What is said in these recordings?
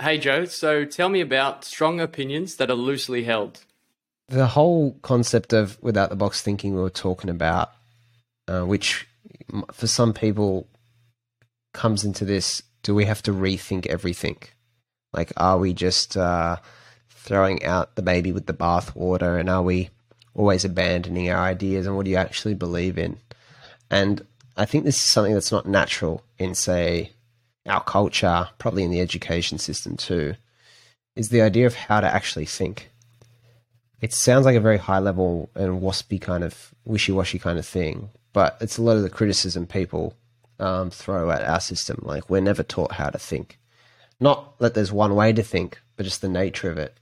Hey, Joe. So tell me about strong opinions that are loosely held. The whole concept of without the box thinking we were talking about, uh, which for some people comes into this do we have to rethink everything? Like, are we just uh, throwing out the baby with the bathwater and are we always abandoning our ideas and what do you actually believe in? And I think this is something that's not natural in, say, our culture, probably in the education system too, is the idea of how to actually think. It sounds like a very high level and waspy kind of wishy washy kind of thing, but it's a lot of the criticism people um, throw at our system. Like, we're never taught how to think. Not that there's one way to think, but just the nature of it.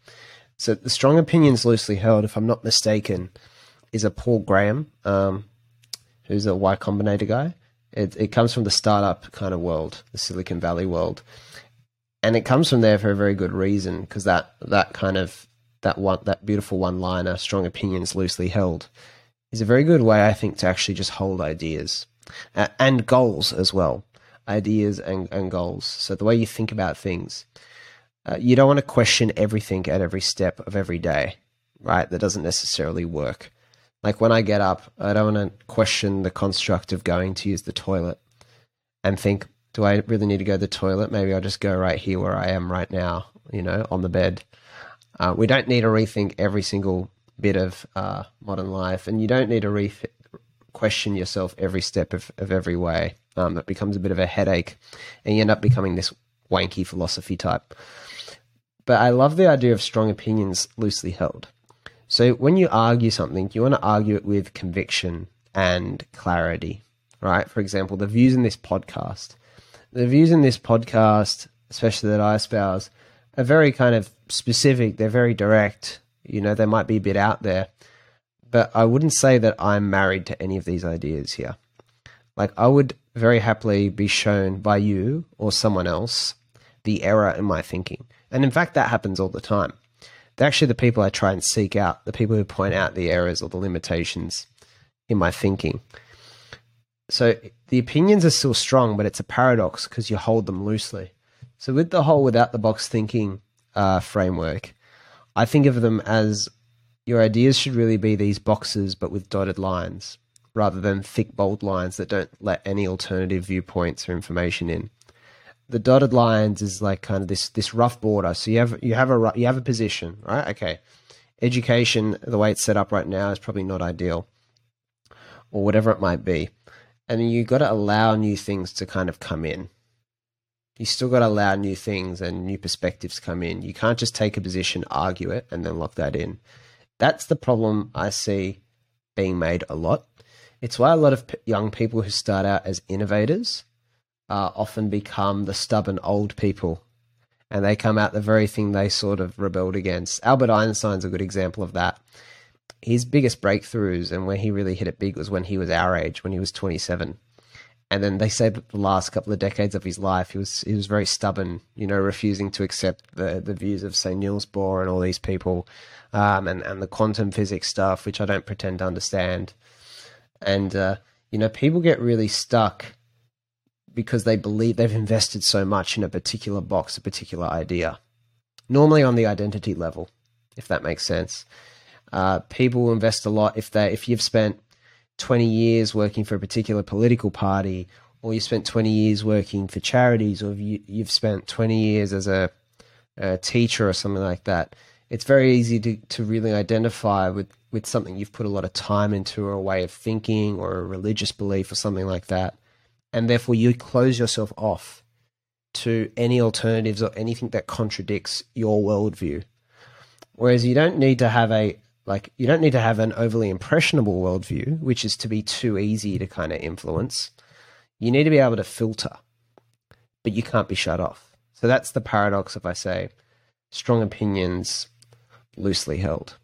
So, the strong opinions loosely held, if I'm not mistaken, is a Paul Graham, um, who's a Y Combinator guy. It, it comes from the startup kind of world, the Silicon Valley world, and it comes from there for a very good reason because that that kind of that one that beautiful one liner, strong opinions loosely held, is a very good way I think to actually just hold ideas uh, and goals as well, ideas and, and goals. So the way you think about things, uh, you don't want to question everything at every step of every day, right? That doesn't necessarily work. Like when I get up, I don't want to question the construct of going to use the toilet and think, do I really need to go to the toilet? Maybe I'll just go right here where I am right now, you know, on the bed. Uh, we don't need to rethink every single bit of uh, modern life, and you don't need to re- question yourself every step of, of every way. Um, it becomes a bit of a headache, and you end up becoming this wanky philosophy type. But I love the idea of strong opinions loosely held. So when you argue something, you want to argue it with conviction and clarity, right? For example, the views in this podcast, the views in this podcast, especially that I espouse, are very kind of specific. They're very direct. You know, they might be a bit out there, but I wouldn't say that I'm married to any of these ideas here. Like, I would very happily be shown by you or someone else the error in my thinking. And in fact, that happens all the time they're actually the people I try and seek out, the people who point out the errors or the limitations in my thinking. So the opinions are still strong, but it's a paradox because you hold them loosely. So with the whole without the box thinking uh, framework, I think of them as your ideas should really be these boxes, but with dotted lines rather than thick, bold lines that don't let any alternative viewpoints or information in the dotted lines is like kind of this this rough border. So you have you have a you have a position, right? Okay, education the way it's set up right now is probably not ideal, or whatever it might be, and you got to allow new things to kind of come in. You still got to allow new things and new perspectives come in. You can't just take a position, argue it, and then lock that in. That's the problem I see being made a lot. It's why a lot of young people who start out as innovators uh, often become the stubborn old people and they come out the very thing they sort of rebelled against. Albert Einstein's a good example of that. His biggest breakthroughs and where he really hit it big was when he was our age, when he was 27. And then they say that the last couple of decades of his life, he was he was very stubborn, you know, refusing to accept the the views of say Niels Bohr and all these people, um, and and the quantum physics stuff, which I don't pretend to understand. And uh, you know, people get really stuck because they believe they've invested so much in a particular box, a particular idea. Normally on the identity level, if that makes sense. Uh, people invest a lot if they if you've spent 20 years working for a particular political party, or you spent 20 years working for charities, or you, you've spent 20 years as a, a teacher or something like that. It's very easy to, to really identify with, with something you've put a lot of time into, or a way of thinking, or a religious belief, or something like that and therefore you close yourself off to any alternatives or anything that contradicts your worldview. Whereas you don't need to have a like you don't need to have an overly impressionable worldview, which is to be too easy to kind of influence. You need to be able to filter, but you can't be shut off. So that's the paradox if I say strong opinions loosely held.